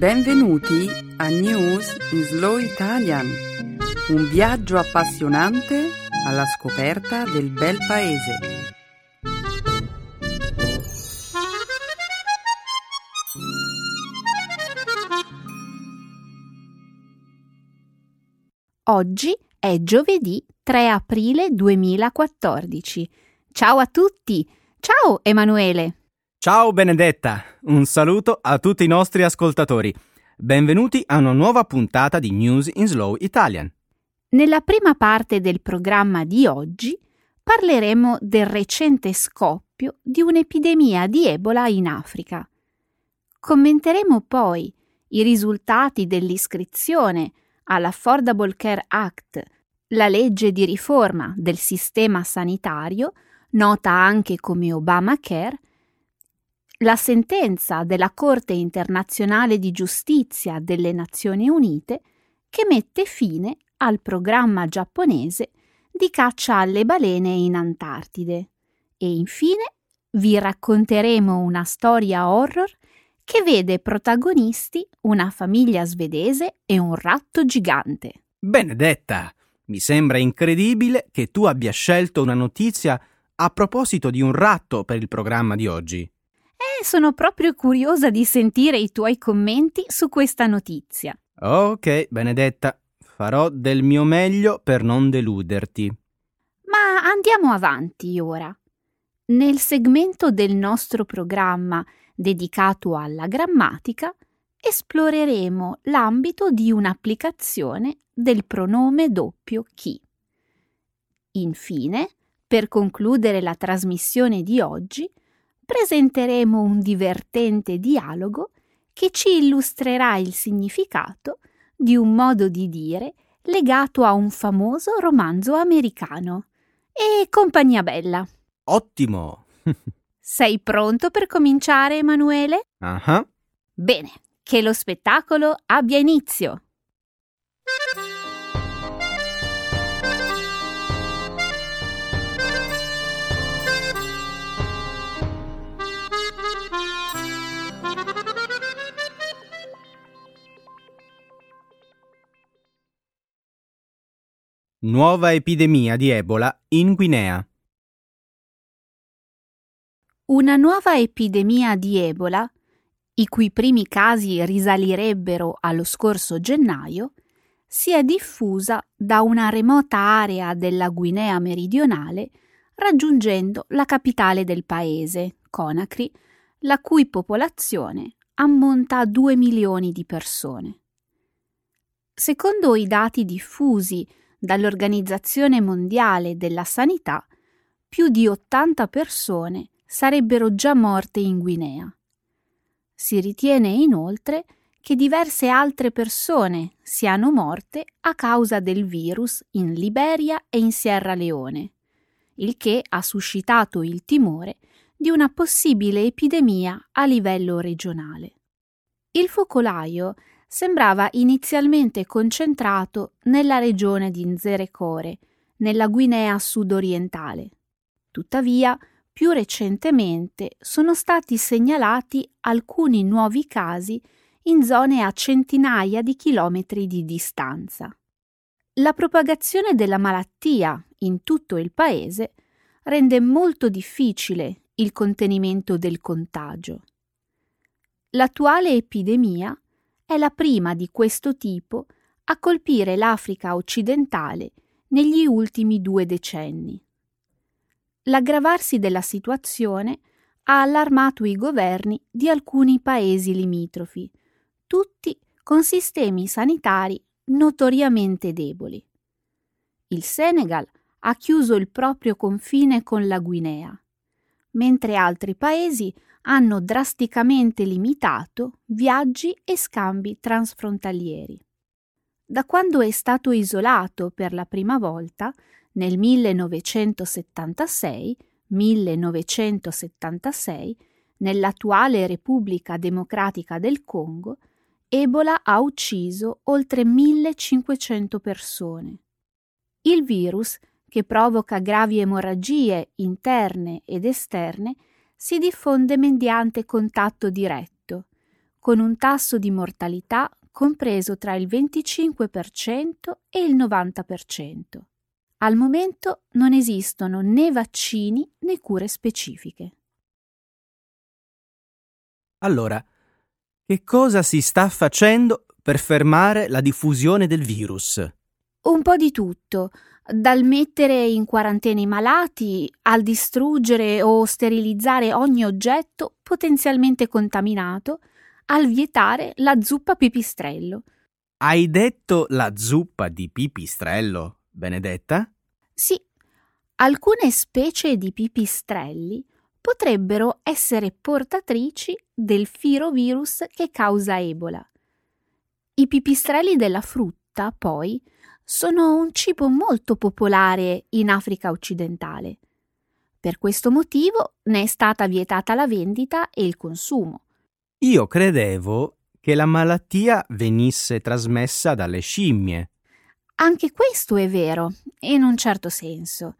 Benvenuti a News in Slow Italian, un viaggio appassionante alla scoperta del bel paese. Oggi è giovedì 3 aprile 2014. Ciao a tutti! Ciao Emanuele! Ciao Benedetta, un saluto a tutti i nostri ascoltatori. Benvenuti a una nuova puntata di News in Slow Italian. Nella prima parte del programma di oggi parleremo del recente scoppio di un'epidemia di Ebola in Africa. Commenteremo poi i risultati dell'iscrizione all'Affordable Care Act, la legge di riforma del sistema sanitario, nota anche come Obamacare, la sentenza della Corte internazionale di giustizia delle Nazioni Unite che mette fine al programma giapponese di caccia alle balene in Antartide. E infine vi racconteremo una storia horror che vede protagonisti una famiglia svedese e un ratto gigante. Benedetta, mi sembra incredibile che tu abbia scelto una notizia a proposito di un ratto per il programma di oggi. E sono proprio curiosa di sentire i tuoi commenti su questa notizia. Ok, Benedetta, farò del mio meglio per non deluderti. Ma andiamo avanti ora. Nel segmento del nostro programma dedicato alla grammatica, esploreremo l'ambito di un'applicazione del pronome doppio chi. Infine, per concludere la trasmissione di oggi, presenteremo un divertente dialogo che ci illustrerà il significato di un modo di dire legato a un famoso romanzo americano. E compagnia bella. Ottimo! Sei pronto per cominciare, Emanuele? Ah. Uh-huh. Bene, che lo spettacolo abbia inizio. Nuova epidemia di Ebola in Guinea. Una nuova epidemia di Ebola, i cui primi casi risalirebbero allo scorso gennaio, si è diffusa da una remota area della Guinea meridionale raggiungendo la capitale del paese, Conakry, la cui popolazione ammonta a 2 milioni di persone. Secondo i dati diffusi dall'Organizzazione Mondiale della Sanità, più di 80 persone sarebbero già morte in Guinea. Si ritiene inoltre che diverse altre persone siano morte a causa del virus in Liberia e in Sierra Leone, il che ha suscitato il timore di una possibile epidemia a livello regionale. Il focolaio sembrava inizialmente concentrato nella regione di Nzerecore, nella Guinea sudorientale. Tuttavia, più recentemente sono stati segnalati alcuni nuovi casi in zone a centinaia di chilometri di distanza. La propagazione della malattia in tutto il paese rende molto difficile il contenimento del contagio. L'attuale epidemia è la prima di questo tipo a colpire l'Africa occidentale negli ultimi due decenni. L'aggravarsi della situazione ha allarmato i governi di alcuni paesi limitrofi, tutti con sistemi sanitari notoriamente deboli. Il Senegal ha chiuso il proprio confine con la Guinea, mentre altri paesi hanno drasticamente limitato viaggi e scambi transfrontalieri. Da quando è stato isolato per la prima volta, nel 1976, 1976 nell'attuale Repubblica Democratica del Congo, Ebola ha ucciso oltre 1500 persone. Il virus, che provoca gravi emorragie interne ed esterne, si diffonde mediante contatto diretto, con un tasso di mortalità compreso tra il 25% e il 90%. Al momento non esistono né vaccini né cure specifiche. Allora, che cosa si sta facendo per fermare la diffusione del virus? Un po' di tutto, dal mettere in quarantena i malati al distruggere o sterilizzare ogni oggetto potenzialmente contaminato, al vietare la zuppa pipistrello. Hai detto la zuppa di pipistrello, Benedetta? Sì, alcune specie di pipistrelli potrebbero essere portatrici del firovirus che causa Ebola. I pipistrelli della frutta, poi, sono un cibo molto popolare in Africa occidentale. Per questo motivo ne è stata vietata la vendita e il consumo. Io credevo che la malattia venisse trasmessa dalle scimmie. Anche questo è vero, in un certo senso.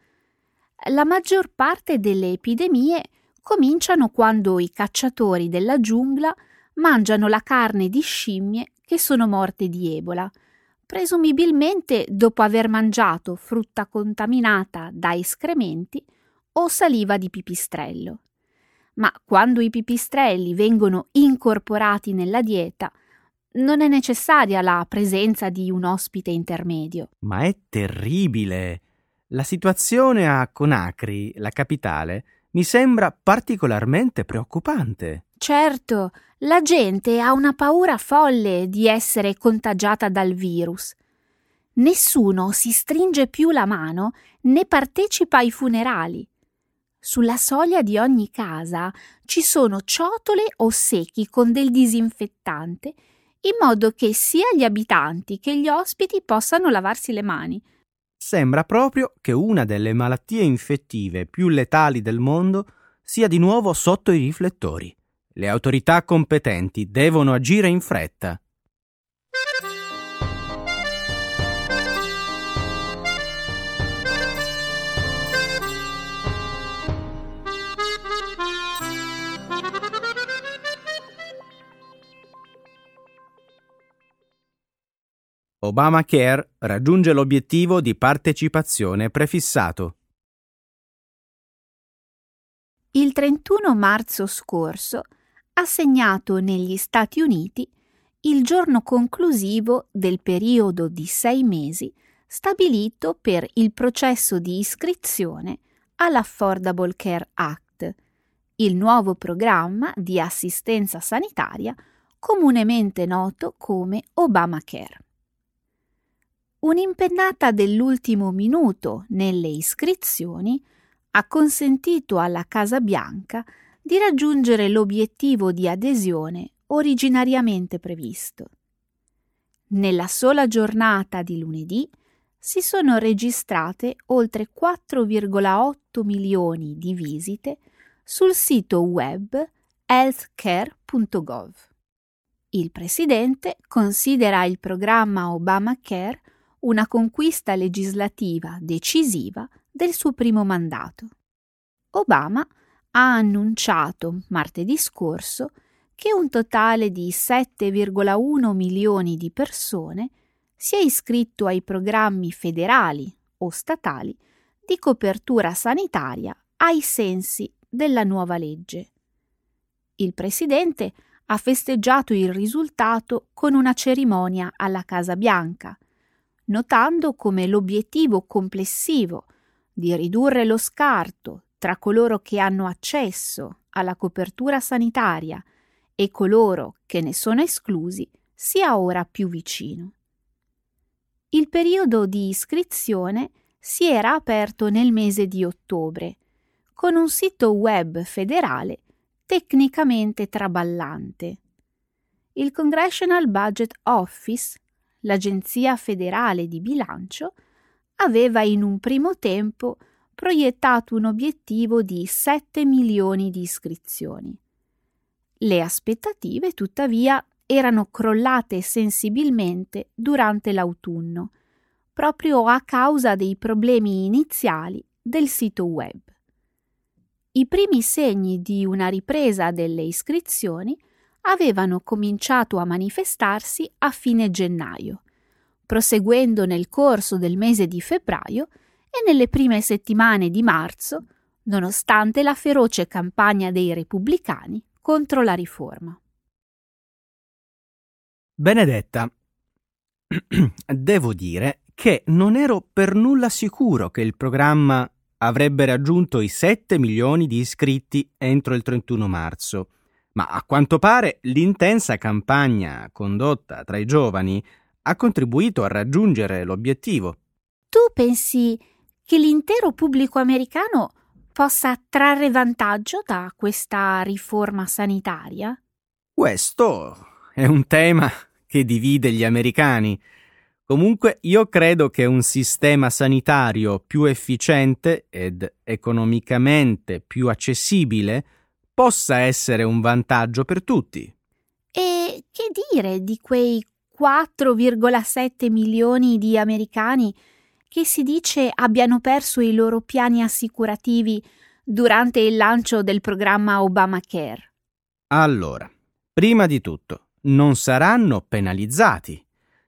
La maggior parte delle epidemie cominciano quando i cacciatori della giungla mangiano la carne di scimmie che sono morte di Ebola presumibilmente dopo aver mangiato frutta contaminata da escrementi o saliva di pipistrello. Ma quando i pipistrelli vengono incorporati nella dieta, non è necessaria la presenza di un ospite intermedio. Ma è terribile. La situazione a Conakry, la capitale, mi sembra particolarmente preoccupante. Certo, la gente ha una paura folle di essere contagiata dal virus. Nessuno si stringe più la mano né partecipa ai funerali. Sulla soglia di ogni casa ci sono ciotole o secchi con del disinfettante, in modo che sia gli abitanti che gli ospiti possano lavarsi le mani. Sembra proprio che una delle malattie infettive più letali del mondo sia di nuovo sotto i riflettori. Le autorità competenti devono agire in fretta. Obamacare raggiunge l'obiettivo di partecipazione prefissato. Il 31 marzo scorso assegnato negli Stati Uniti il giorno conclusivo del periodo di sei mesi stabilito per il processo di iscrizione all'Affordable Care Act, il nuovo programma di assistenza sanitaria comunemente noto come Obamacare. Un'impennata dell'ultimo minuto nelle iscrizioni ha consentito alla Casa Bianca di raggiungere l'obiettivo di adesione originariamente previsto. Nella sola giornata di lunedì si sono registrate oltre 4,8 milioni di visite sul sito web healthcare.gov. Il presidente considera il programma Obamacare una conquista legislativa decisiva del suo primo mandato. Obama ha annunciato martedì scorso che un totale di 7,1 milioni di persone si è iscritto ai programmi federali o statali di copertura sanitaria ai sensi della nuova legge. Il presidente ha festeggiato il risultato con una cerimonia alla Casa Bianca, notando come l'obiettivo complessivo di ridurre lo scarto tra coloro che hanno accesso alla copertura sanitaria e coloro che ne sono esclusi sia ora più vicino. Il periodo di iscrizione si era aperto nel mese di ottobre, con un sito web federale tecnicamente traballante. Il Congressional Budget Office, l'agenzia federale di bilancio, aveva in un primo tempo proiettato un obiettivo di 7 milioni di iscrizioni. Le aspettative, tuttavia, erano crollate sensibilmente durante l'autunno, proprio a causa dei problemi iniziali del sito web. I primi segni di una ripresa delle iscrizioni avevano cominciato a manifestarsi a fine gennaio, proseguendo nel corso del mese di febbraio e nelle prime settimane di marzo, nonostante la feroce campagna dei repubblicani contro la riforma. Benedetta, devo dire che non ero per nulla sicuro che il programma avrebbe raggiunto i 7 milioni di iscritti entro il 31 marzo, ma a quanto pare l'intensa campagna condotta tra i giovani ha contribuito a raggiungere l'obiettivo. Tu pensi che l'intero pubblico americano possa trarre vantaggio da questa riforma sanitaria? Questo è un tema che divide gli americani. Comunque io credo che un sistema sanitario più efficiente ed economicamente più accessibile possa essere un vantaggio per tutti. E che dire di quei 4,7 milioni di americani che si dice abbiano perso i loro piani assicurativi durante il lancio del programma Obamacare? Allora, prima di tutto, non saranno penalizzati.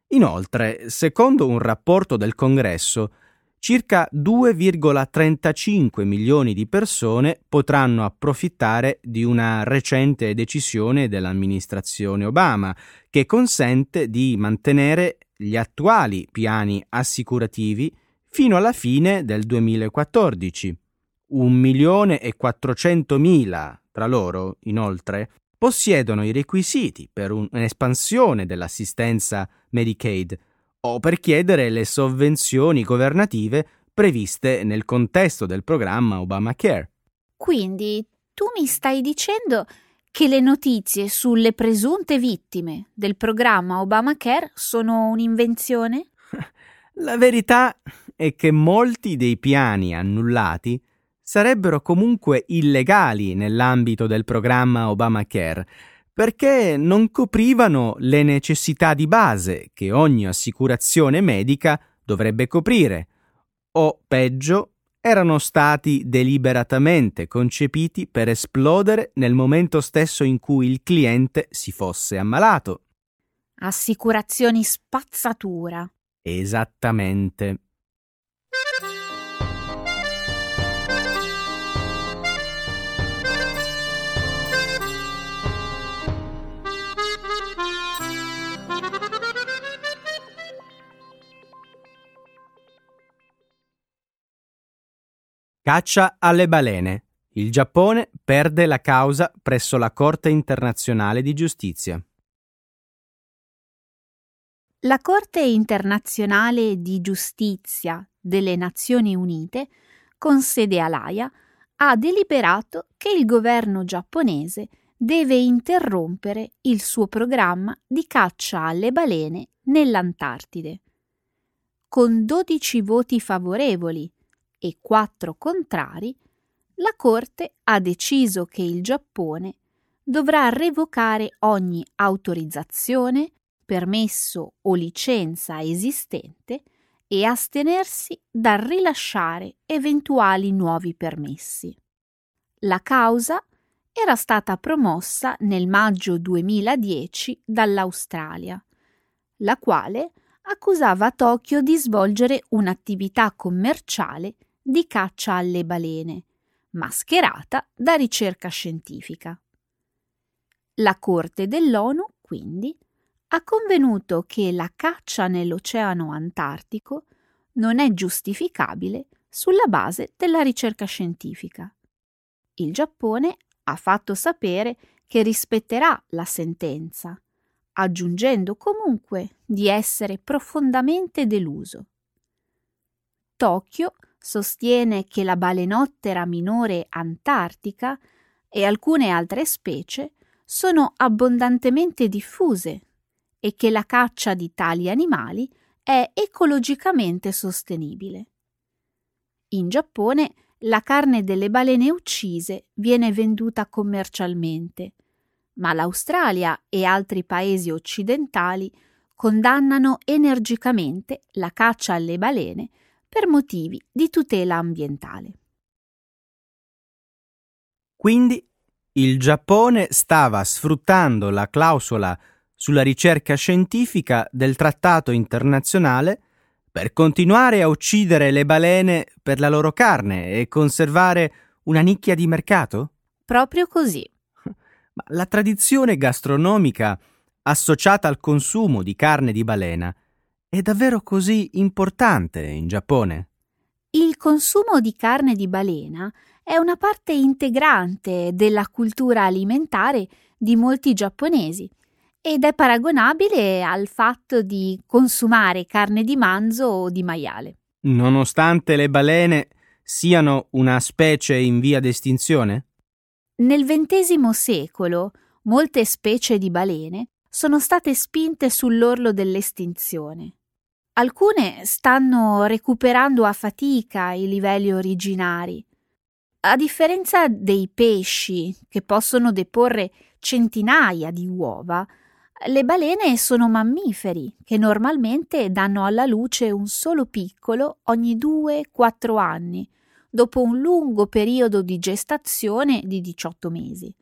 Inoltre, secondo un rapporto del Congresso, circa 2,35 milioni di persone potranno approfittare di una recente decisione dell'amministrazione Obama che consente di mantenere gli attuali piani assicurativi fino alla fine del 2014. Un milione e 400 mila tra loro, inoltre, possiedono i requisiti per un'espansione dell'assistenza Medicaid o per chiedere le sovvenzioni governative previste nel contesto del programma Obamacare. Quindi tu mi stai dicendo che le notizie sulle presunte vittime del programma Obamacare sono un'invenzione? La verità è che molti dei piani annullati sarebbero comunque illegali nell'ambito del programma Obamacare, perché non coprivano le necessità di base che ogni assicurazione medica dovrebbe coprire, o peggio, erano stati deliberatamente concepiti per esplodere nel momento stesso in cui il cliente si fosse ammalato. Assicurazioni spazzatura. Esattamente. Caccia alle balene. Il Giappone perde la causa presso la Corte internazionale di giustizia. La Corte internazionale di giustizia delle Nazioni Unite, con sede a Laia, ha deliberato che il governo giapponese deve interrompere il suo programma di caccia alle balene nell'Antartide. Con 12 voti favorevoli e quattro contrari, la Corte ha deciso che il Giappone dovrà revocare ogni autorizzazione, permesso o licenza esistente e astenersi dal rilasciare eventuali nuovi permessi. La causa era stata promossa nel maggio 2010 dall'Australia, la quale accusava Tokyo di svolgere un'attività commerciale di caccia alle balene, mascherata da ricerca scientifica. La Corte dell'ONU, quindi, ha convenuto che la caccia nell'Oceano Antartico non è giustificabile sulla base della ricerca scientifica. Il Giappone ha fatto sapere che rispetterà la sentenza, aggiungendo comunque di essere profondamente deluso. Tokyo sostiene che la balenottera minore antartica e alcune altre specie sono abbondantemente diffuse e che la caccia di tali animali è ecologicamente sostenibile. In Giappone la carne delle balene uccise viene venduta commercialmente, ma l'Australia e altri paesi occidentali condannano energicamente la caccia alle balene per motivi di tutela ambientale. Quindi Il Giappone stava sfruttando la clausola sulla ricerca scientifica del trattato internazionale per continuare a uccidere le balene per la loro carne e conservare una nicchia di mercato? Proprio così. Ma la tradizione gastronomica associata al consumo di carne di balena è davvero così importante in Giappone? Il consumo di carne di balena è una parte integrante della cultura alimentare di molti giapponesi ed è paragonabile al fatto di consumare carne di manzo o di maiale. Nonostante le balene siano una specie in via d'estinzione? Nel XX secolo molte specie di balene sono state spinte sull'orlo dell'estinzione. Alcune stanno recuperando a fatica i livelli originari. A differenza dei pesci, che possono deporre centinaia di uova, le balene sono mammiferi che normalmente danno alla luce un solo piccolo ogni 2-4 anni, dopo un lungo periodo di gestazione di 18 mesi.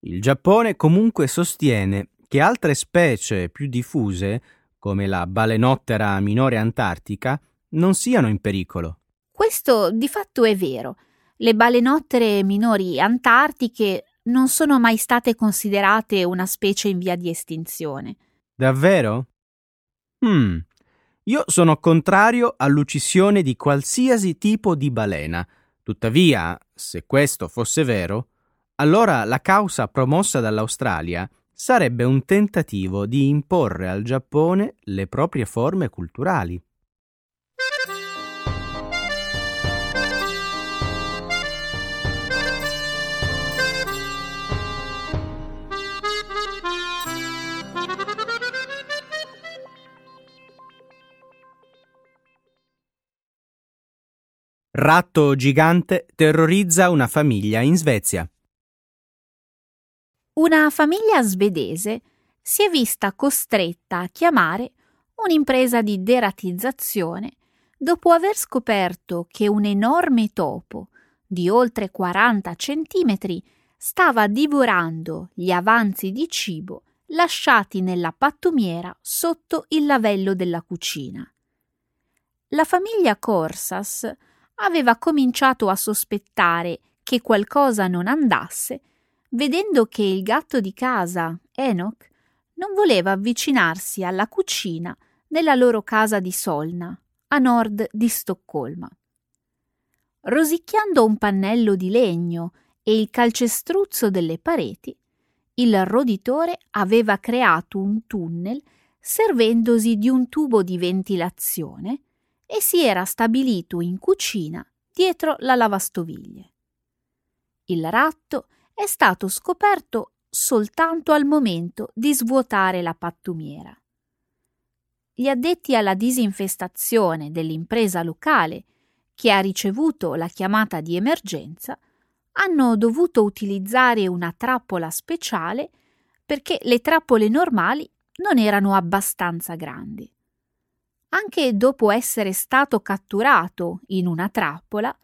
Il Giappone comunque sostiene che altre specie più diffuse, come la balenottera minore antartica, non siano in pericolo. Questo di fatto è vero. Le balenottere minori antartiche non sono mai state considerate una specie in via di estinzione. Davvero? Hmm. Io sono contrario all'uccisione di qualsiasi tipo di balena, Tuttavia, se questo fosse vero, allora la causa promossa dall'Australia sarebbe un tentativo di imporre al Giappone le proprie forme culturali. Ratto gigante terrorizza una famiglia in Svezia. Una famiglia svedese si è vista costretta a chiamare un'impresa di deratizzazione dopo aver scoperto che un enorme topo di oltre 40 centimetri stava divorando gli avanzi di cibo lasciati nella pattumiera sotto il lavello della cucina. La famiglia Corsas aveva cominciato a sospettare che qualcosa non andasse, vedendo che il gatto di casa, Enoch, non voleva avvicinarsi alla cucina nella loro casa di Solna, a nord di Stoccolma. Rosicchiando un pannello di legno e il calcestruzzo delle pareti, il roditore aveva creato un tunnel servendosi di un tubo di ventilazione e si era stabilito in cucina dietro la lavastoviglie. Il ratto è stato scoperto soltanto al momento di svuotare la pattumiera. Gli addetti alla disinfestazione dell'impresa locale, che ha ricevuto la chiamata di emergenza, hanno dovuto utilizzare una trappola speciale perché le trappole normali non erano abbastanza grandi. Anche dopo essere stato catturato in una trappola,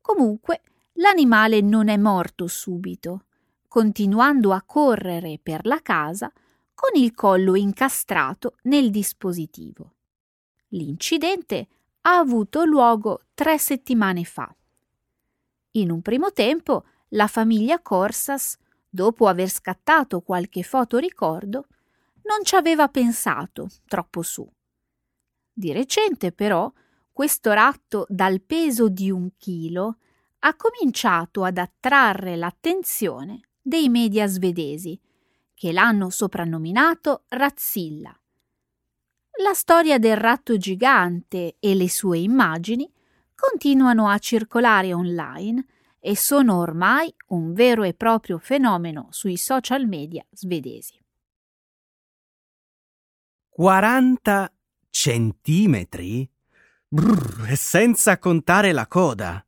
comunque l'animale non è morto subito, continuando a correre per la casa con il collo incastrato nel dispositivo. L'incidente ha avuto luogo tre settimane fa. In un primo tempo, la famiglia Corsas, dopo aver scattato qualche fotoricordo, non ci aveva pensato troppo su. Di recente, però, questo ratto dal peso di un chilo ha cominciato ad attrarre l'attenzione dei media svedesi, che l'hanno soprannominato Razzilla. La storia del ratto gigante e le sue immagini continuano a circolare online e sono ormai un vero e proprio fenomeno sui social media svedesi. 40 Centimetri? Brrr, senza contare la coda.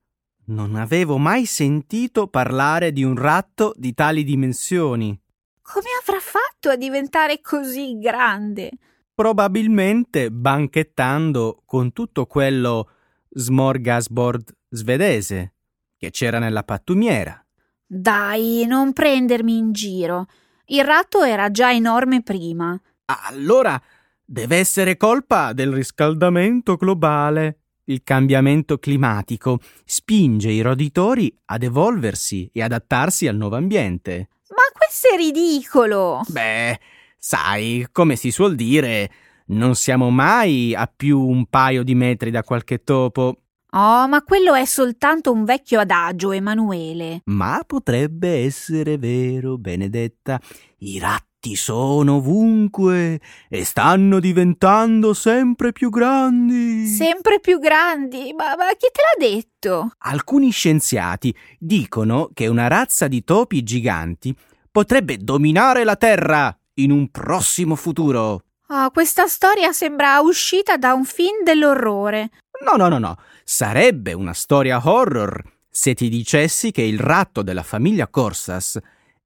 Non avevo mai sentito parlare di un ratto di tali dimensioni. Come avrà fatto a diventare così grande? Probabilmente banchettando con tutto quello smorgasbord svedese che c'era nella pattumiera. Dai, non prendermi in giro. Il ratto era già enorme prima. Allora deve essere colpa del riscaldamento globale. Il cambiamento climatico spinge i roditori ad evolversi e adattarsi al nuovo ambiente. Ma questo è ridicolo! Beh, sai, come si suol dire, non siamo mai a più un paio di metri da qualche topo. Oh, ma quello è soltanto un vecchio adagio, Emanuele. Ma potrebbe essere vero, Benedetta. I ratti sono ovunque e stanno diventando sempre più grandi. Sempre più grandi? Ma, ma chi te l'ha detto? Alcuni scienziati dicono che una razza di topi giganti potrebbe dominare la Terra in un prossimo futuro. Oh, questa storia sembra uscita da un film dell'orrore. No, no, no, no. Sarebbe una storia horror se ti dicessi che il ratto della famiglia Corsas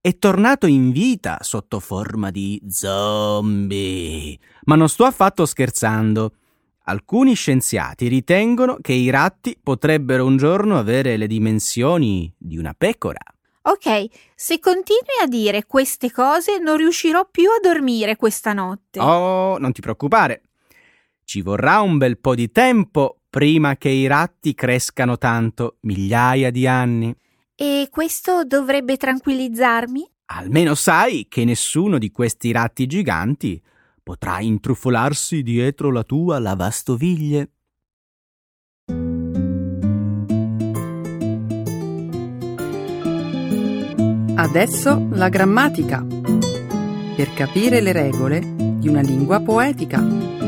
è tornato in vita sotto forma di zombie. Ma non sto affatto scherzando. Alcuni scienziati ritengono che i ratti potrebbero un giorno avere le dimensioni di una pecora. Ok, se continui a dire queste cose non riuscirò più a dormire questa notte. Oh, non ti preoccupare. Ci vorrà un bel po' di tempo prima che i ratti crescano tanto, migliaia di anni. E questo dovrebbe tranquillizzarmi? Almeno sai che nessuno di questi ratti giganti potrà intrufolarsi dietro la tua lavastoviglie. Adesso la grammatica. Per capire le regole di una lingua poetica.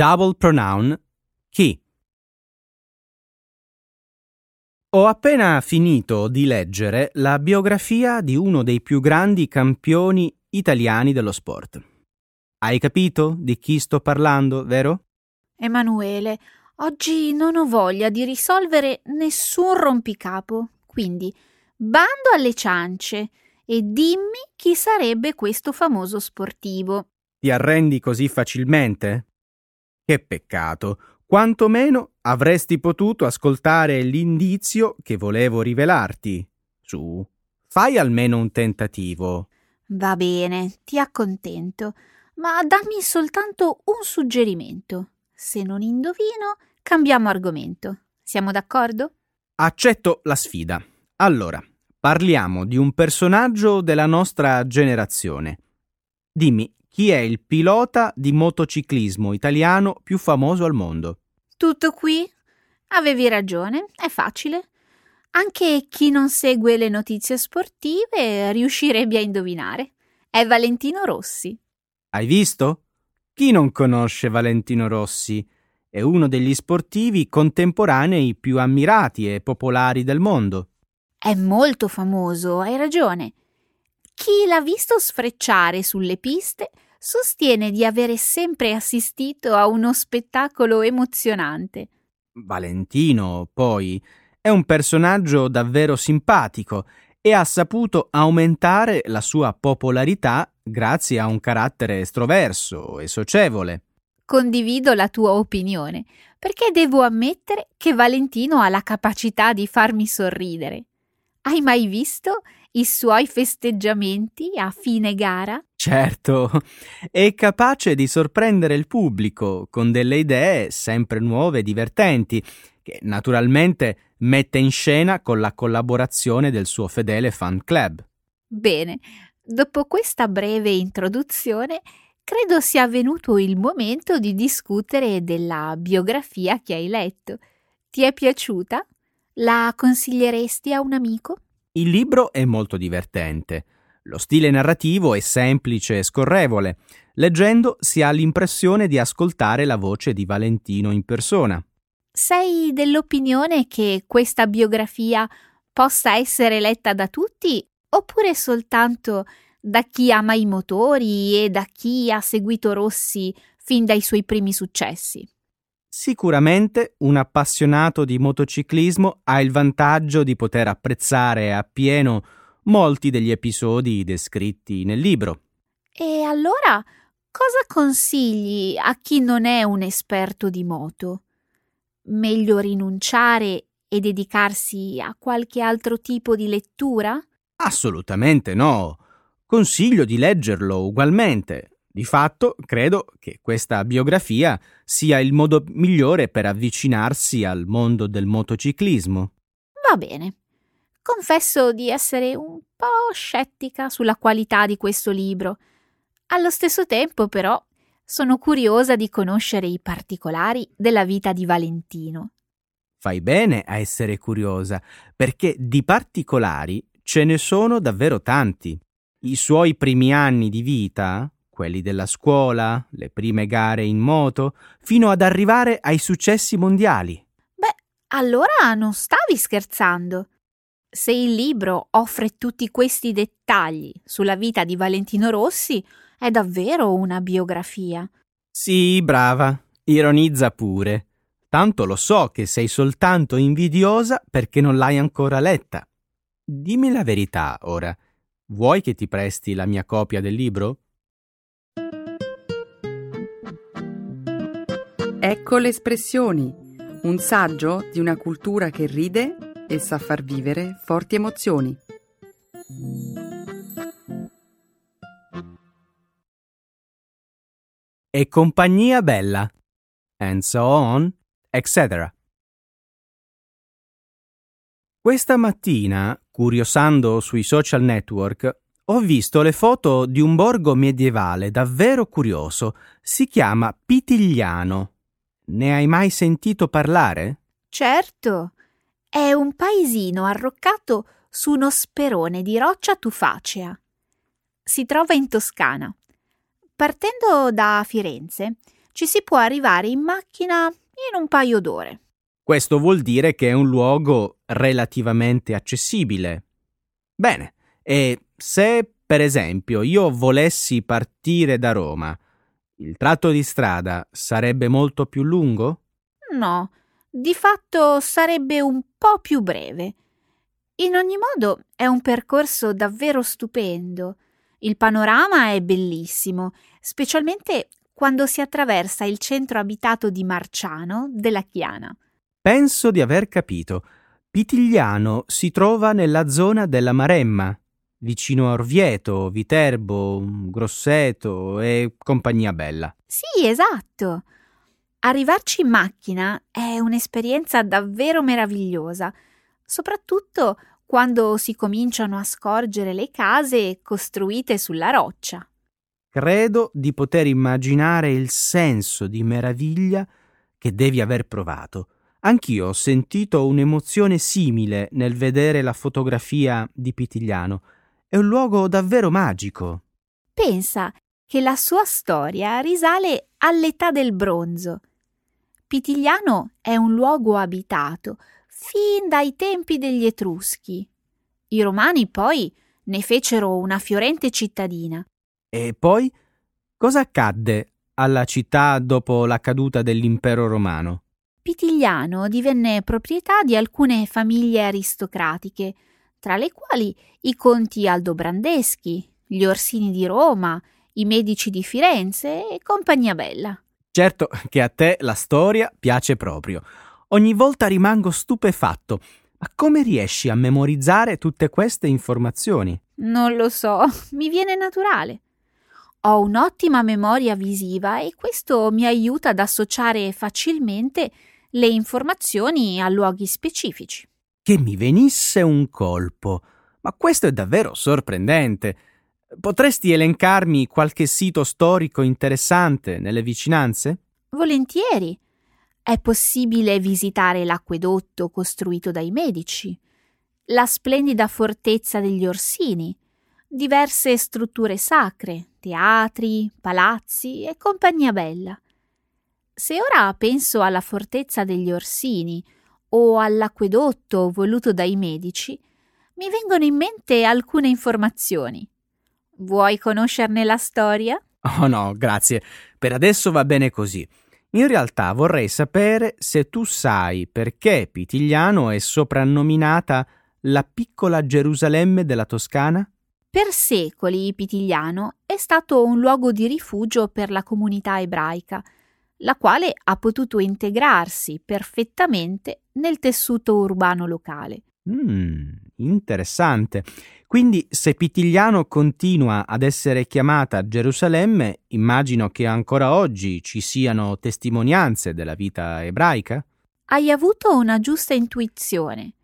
Double pronoun chi. Ho appena finito di leggere la biografia di uno dei più grandi campioni italiani dello sport. Hai capito di chi sto parlando, vero? Emanuele, oggi non ho voglia di risolvere nessun rompicapo, quindi bando alle ciance e dimmi chi sarebbe questo famoso sportivo. Ti arrendi così facilmente? Che peccato. Quantomeno avresti potuto ascoltare l'indizio che volevo rivelarti. Su, fai almeno un tentativo. Va bene, ti accontento ma dammi soltanto un suggerimento. Se non indovino, cambiamo argomento. Siamo d'accordo? Accetto la sfida. Allora, parliamo di un personaggio della nostra generazione. Dimmi, chi è il pilota di motociclismo italiano più famoso al mondo? Tutto qui? Avevi ragione, è facile. Anche chi non segue le notizie sportive riuscirebbe a indovinare. È Valentino Rossi. Hai visto? Chi non conosce Valentino Rossi? È uno degli sportivi contemporanei più ammirati e popolari del mondo. È molto famoso, hai ragione. Chi l'ha visto sfrecciare sulle piste sostiene di avere sempre assistito a uno spettacolo emozionante. Valentino, poi, è un personaggio davvero simpatico e ha saputo aumentare la sua popolarità grazie a un carattere estroverso e socievole. Condivido la tua opinione, perché devo ammettere che Valentino ha la capacità di farmi sorridere. Hai mai visto i suoi festeggiamenti a fine gara? Certo, è capace di sorprendere il pubblico con delle idee sempre nuove e divertenti, che naturalmente mette in scena con la collaborazione del suo fedele fan club. Bene, dopo questa breve introduzione, credo sia venuto il momento di discutere della biografia che hai letto. Ti è piaciuta? La consiglieresti a un amico? Il libro è molto divertente. Lo stile narrativo è semplice e scorrevole. Leggendo si ha l'impressione di ascoltare la voce di Valentino in persona. Sei dell'opinione che questa biografia possa essere letta da tutti oppure soltanto da chi ama i motori e da chi ha seguito Rossi fin dai suoi primi successi? Sicuramente un appassionato di motociclismo ha il vantaggio di poter apprezzare appieno molti degli episodi descritti nel libro. E allora Cosa consigli a chi non è un esperto di moto? Meglio rinunciare e dedicarsi a qualche altro tipo di lettura? Assolutamente no. Consiglio di leggerlo ugualmente. Di fatto, credo che questa biografia sia il modo migliore per avvicinarsi al mondo del motociclismo. Va bene. Confesso di essere un po' scettica sulla qualità di questo libro allo stesso tempo, però, sono curiosa di conoscere i particolari della vita di Valentino. Fai bene a essere curiosa, perché di particolari ce ne sono davvero tanti. I suoi primi anni di vita, quelli della scuola, le prime gare in moto, fino ad arrivare ai successi mondiali. Beh, allora non stavi scherzando. Se il libro offre tutti questi dettagli sulla vita di Valentino Rossi, è davvero una biografia. Sì, brava. Ironizza pure. Tanto lo so che sei soltanto invidiosa perché non l'hai ancora letta. Dimmi la verità, ora. Vuoi che ti presti la mia copia del libro? Ecco le espressioni, un saggio di una cultura che ride e sa far vivere forti emozioni. e compagnia bella, and so on, etc. Questa mattina, curiosando sui social network, ho visto le foto di un borgo medievale davvero curioso. Si chiama Pitigliano. Ne hai mai sentito parlare? Certo. È un paesino arroccato su uno sperone di roccia tufacea. Si trova in Toscana. Partendo da Firenze ci si può arrivare in macchina in un paio d'ore. Questo vuol dire che è un luogo relativamente accessibile. Bene, e se per esempio io volessi partire da Roma, il tratto di strada sarebbe molto più lungo? No, di fatto sarebbe un po' più breve. In ogni modo è un percorso davvero stupendo. Il panorama è bellissimo, specialmente quando si attraversa il centro abitato di Marciano della Chiana. Penso di aver capito. Pitigliano si trova nella zona della Maremma, vicino a Orvieto, Viterbo, Grosseto e compagnia bella. Sì, esatto. Arrivarci in macchina è un'esperienza davvero meravigliosa, soprattutto quando si cominciano a scorgere le case costruite sulla roccia. Credo di poter immaginare il senso di meraviglia che devi aver provato. Anch'io ho sentito un'emozione simile nel vedere la fotografia di Pitigliano. È un luogo davvero magico. Pensa che la sua storia risale all'età del bronzo. Pitigliano è un luogo abitato fin dai tempi degli Etruschi. I Romani poi ne fecero una fiorente cittadina. E poi cosa accadde alla città dopo la caduta dell'impero romano? Pitigliano divenne proprietà di alcune famiglie aristocratiche, tra le quali i conti aldobrandeschi, gli Orsini di Roma, i Medici di Firenze e compagnia bella. Certo che a te la storia piace proprio. Ogni volta rimango stupefatto. Ma come riesci a memorizzare tutte queste informazioni? Non lo so, mi viene naturale. Ho un'ottima memoria visiva e questo mi aiuta ad associare facilmente le informazioni a luoghi specifici. Che mi venisse un colpo. Ma questo è davvero sorprendente. Potresti elencarmi qualche sito storico interessante nelle vicinanze? Volentieri. È possibile visitare l'acquedotto costruito dai Medici, la splendida fortezza degli Orsini, diverse strutture sacre, teatri, palazzi e compagnia bella. Se ora penso alla fortezza degli Orsini o all'acquedotto voluto dai Medici, mi vengono in mente alcune informazioni. Vuoi conoscerne la storia? Oh no, grazie. Per adesso va bene così. In realtà vorrei sapere se tu sai perché Pitigliano è soprannominata la piccola Gerusalemme della Toscana? Per secoli Pitigliano è stato un luogo di rifugio per la comunità ebraica, la quale ha potuto integrarsi perfettamente nel tessuto urbano locale. Mm, interessante. Quindi se Pitigliano continua ad essere chiamata Gerusalemme, immagino che ancora oggi ci siano testimonianze della vita ebraica? Hai avuto una giusta intuizione.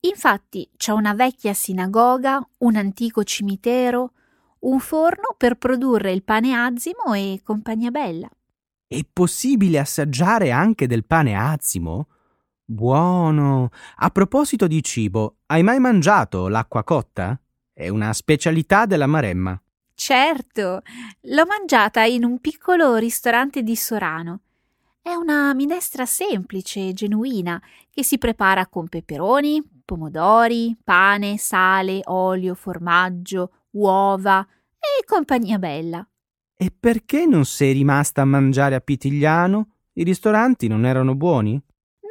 Infatti c'è una vecchia sinagoga, un antico cimitero, un forno per produrre il pane azimo e compagnia bella. È possibile assaggiare anche del pane azimo? Buono. A proposito di cibo, hai mai mangiato l'acqua cotta? È una specialità della Maremma. Certo, l'ho mangiata in un piccolo ristorante di Sorano. È una minestra semplice e genuina che si prepara con peperoni, pomodori, pane, sale, olio, formaggio, uova e compagnia bella. E perché non sei rimasta a mangiare a Pitigliano? I ristoranti non erano buoni?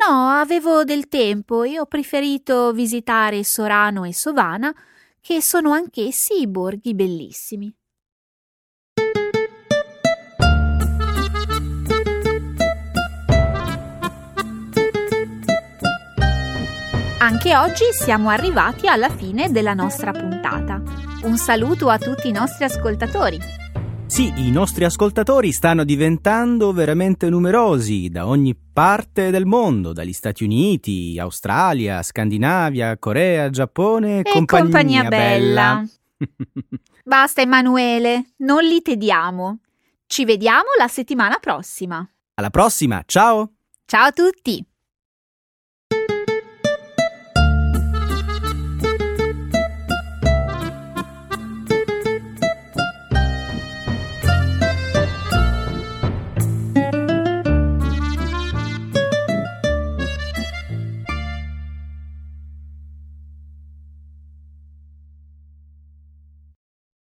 No, avevo del tempo e ho preferito visitare Sorano e Sovana, che sono anch'essi borghi bellissimi. Anche oggi siamo arrivati alla fine della nostra puntata. Un saluto a tutti i nostri ascoltatori. Sì, i nostri ascoltatori stanno diventando veramente numerosi da ogni parte del mondo, dagli Stati Uniti, Australia, Scandinavia, Corea, Giappone e compagnia, compagnia bella. Basta Emanuele, non li tediamo. Ci vediamo la settimana prossima. Alla prossima, ciao! Ciao a tutti!